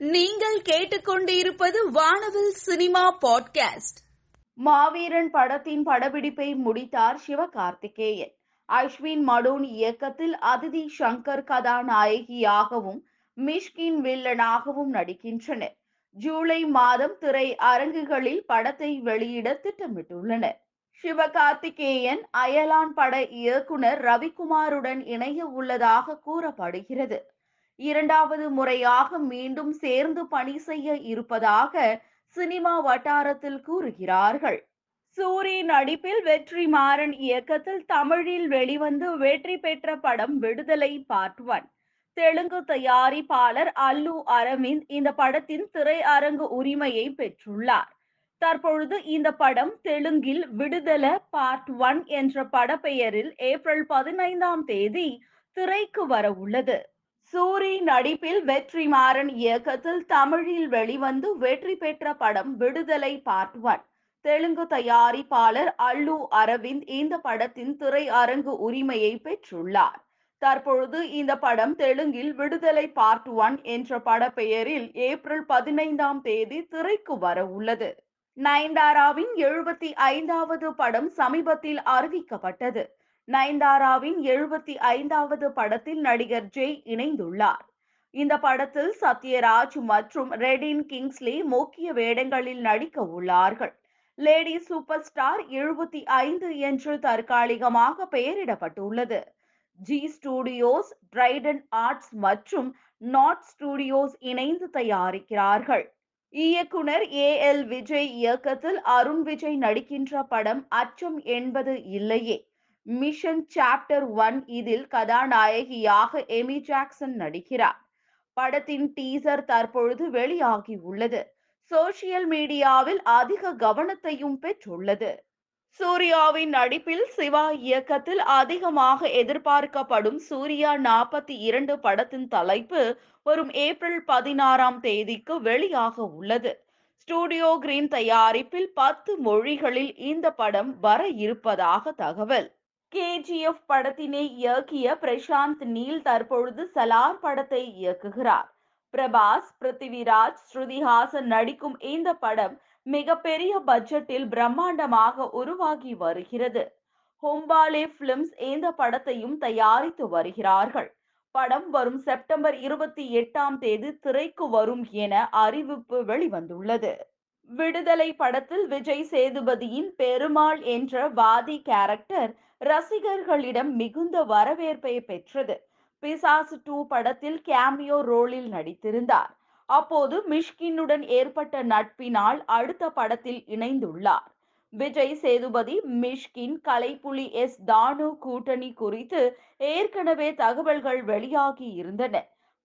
நீங்கள் கேட்டுக்கொண்டிருப்பது வானவில் சினிமா பாட்காஸ்ட். மாவீரன் படத்தின் படப்பிடிப்பை முடித்தார் சிவகார்த்திகேயன். அஸ்வின் மடோன் இயக்கத்தில் அதிதி சங்கர் கதாநாயகியாகவும் மிஷ்கின் வில்லனாகவும் நடிக்கின்றனர். ஜூலை மாதம் திரை அரங்குகளில் படத்தை வெளியிட திட்டமிட்டுள்ளனர். சிவகார்த்திகேயன் அயலான் பட இயக்குனர் ரவிக்குமாருடன் இணைய உள்ளதாக கூறப்படுகிறது. இரண்டாவது முறையாக மீண்டும் சேர்ந்து பணி செய்ய இருப்பதாக சினிமா வட்டாரத்தில் கூறுகிறார்கள். சூரி நடிப்பில் வெற்றி மாறன் இயக்கத்தில் தமிழில் வெளிவந்து வெற்றி பெற்ற படம் விடுதலை பார்ட் ஒன். தெலுங்கு தயாரிப்பாளர் அல்லு அரவிந்த் இந்த படத்தின் திரையரங்கு உரிமையை பெற்றுள்ளார். தற்பொழுது இந்த படம் தெலுங்கில் விடுதல பார்ட் ஒன் என்ற படப்பெயரில் ஏப்ரல் பதினைந்தாம் தேதி திரைக்கு வர உள்ளது சூரி நடிப்பில் வெற்றிமாறன் இயக்கத்தில் தமிழில் வெளிவந்து வெற்றி பெற்ற படம் விடுதலை பார்ட் ஒன். தெலுங்கு தயாரிப்பாளர் அல்லு அரவிந்த் இந்த படத்தின் திரையரங்கு உரிமையை பெற்றுள்ளார். தற்பொழுது இந்த படம் தெலுங்கில் விடுதலை பார்ட் ஒன் என்ற படப்பெயரில் ஏப்ரல் பதினைந்தாம் தேதி திரைக்கு வர உள்ளது. நயன்தாராவின் எழுபத்தி ஐந்தாவது படம் சமீபத்தில் அறிவிக்கப்பட்டது. நயன்தாராவின் எழுபத்தி ஐந்தாவது படத்தில் நடிகர் ஜெய் இணைந்துள்ளார். இந்த படத்தில் சத்யராஜ் மற்றும் ரெடின் கிங்ஸ்லி முக்கிய வேடங்களில் நடிக்க உள்ளார்கள். லேடி சூப்பர் ஸ்டார் எழுபத்தி ஐந்து என்று தற்காலிகமாக பெயரிடப்பட்டுள்ளது. ஜி ஸ்டுடியோஸ் டிரைடன் ஆர்ட்ஸ் மற்றும் நாட் ஸ்டுடியோஸ் இணைந்து தயாரிக்கிறார்கள். இயக்குனர் ஏ எல் விஜய் இயக்கத்தில் அருண் விஜய் நடிக்கின்ற படம் அச்சம் என்பது இல்லையே. மிஷன் சாப்டர் ஒன் இதில் கதாநாயகியாக எமி ஜாக்சன் நடிக்கிறார். படத்தின் டீசர் தற்பொழுது வெளியாகி உள்ளது. சோசியல் மீடியாவில் அதிக கவனத்தையும் பெற்றுள்ளது. சூர்யாவின் நடிப்பில் சிவா இயக்கத்தில் அதிகமாக எதிர்பார்க்கப்படும் சூர்யா நாற்பத்தி இரண்டு படத்தின் தலைப்பு வரும் ஏப்ரல் பதினாறாம் தேதிக்கு வெளியாக உள்ளது. ஸ்டூடியோ கிரீன் தயாரிப்பில் பத்து மொழிகளில் இந்த படம் வர இருப்பதாக தகவல். கேஜிஎஃப் படத்தினை இயக்கிய பிரசாந்த் நீல் தற்பொழுது சலார் படத்தை இயக்குகிறார். பிரபாஸ் பிருத்திவிராஜ் ஸ்ருதிஹாசன் நடிக்கும் இந்த படம் மிகப்பெரிய பட்ஜெட்டில் பிரம்மாண்டமாக உருவாகி வருகிறது. ஹோம்பாலே பிலிம்ஸ் இந்த படத்தையும் தயாரித்து வருகிறார்கள். படம் வரும் செப்டம்பர் இருபத்தி எட்டாம் தேதி திரைக்கு வரும் என அறிவிப்பு வெளிவந்துள்ளது. விடுதலை படத்தில் விஜய் சேதுபதியின் பெருமாள் என்ற வாதி கேரக்டர் ரசிகர்களிடம் மிகுந்த வரவேற்பை பெற்றது. பிசாசு டூ படத்தில் கேமியோ ரோலில் நடித்திருந்தார். அப்போது மிஷ்கினுடன் ஏற்பட்ட நட்பினால் அடுத்த படத்தில் இணைந்துள்ளார். விஜய் சேதுபதி மிஷ்கின் கலைப்புலி எஸ். தானு கூட்டணி குறித்து ஏற்கனவே தகவல்கள் வெளியாகி இருந்தன.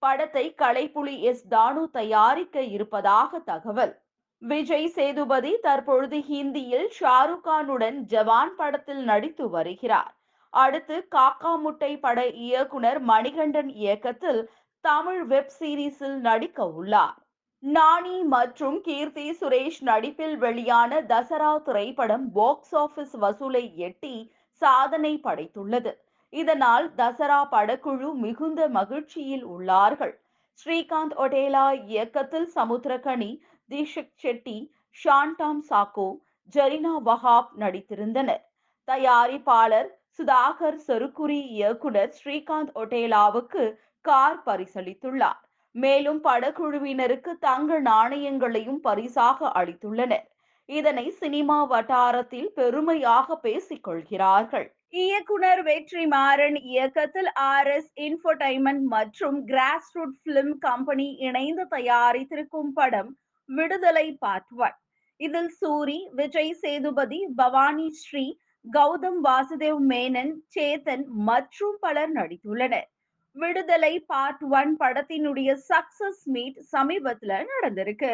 படத்தை கலைப்புலி எஸ். தானு தயாரிக்க இருப்பதாக தகவல். விஜய் சேதுபதி தற்பொழுது ஹிந்தியில் ஷாருக் கானுடன் ஜவான் படத்தில் நடித்து வருகிறார். அடுத்து காக்கா முட்டை பட இயக்குனர் மணிகண்டன் இயக்கத்தில் தமிழ் வெப் சீரிஸில் நடிக்க உள்ளார். நானி மற்றும் கீர்த்தி சுரேஷ் நடிப்பில் வெளியான தசரா திரைப்படம் பாக்ஸ் ஆபீஸ் வசூலை எட்டி சாதனை படைத்துள்ளது. இதனால் தசரா படக்குழு மிகுந்த மகிழ்ச்சியில் உள்ளார்கள். ஸ்ரீகாந்த் ஒடேலா இயக்கத்தில் சமுத்திரகனி தீஷக் செட்டி ஷான்டாம் சாக்கோ ஜரினா வஹாப் நடித்திருந்தனர். தயாரிப்பாளர் சுதாகர் சொருக்குரி இயக்குனர் ஸ்ரீகாந்த் ஒட்டேலாவுக்கு கார் பரிசளித்துள்ளார். மேலும் படக்குழுவினருக்கு தங்க நாணயங்களையும் பரிசாக அளித்துள்ளனர். இதனை சினிமா வட்டாரத்தில் பெருமையாக பேசிக் கொள்கிறார்கள். இயக்குனர் வெற்றி மாறன் இயக்கத்தில் ஆர் எஸ் இன்ஃபோடைன்மெண்ட் மற்றும் கிராஸ் ரூட் பிலிம் கம்பெனி இணைந்து தயாரித்திருக்கும் படம் விடுதலை பார்ட் ஒன் இதில் சூரி விஜய் சேதுபதி பவானி ஸ்ரீ கௌதம் வாசுதேவ் மேனன் சேத்தன் மற்றும் பலர் நடித்துள்ளனர். விடுதலை பார்ட் ஒன் படத்தினுடைய சக்சஸ் மீட் சமீபத்துல நடந்திருக்கு.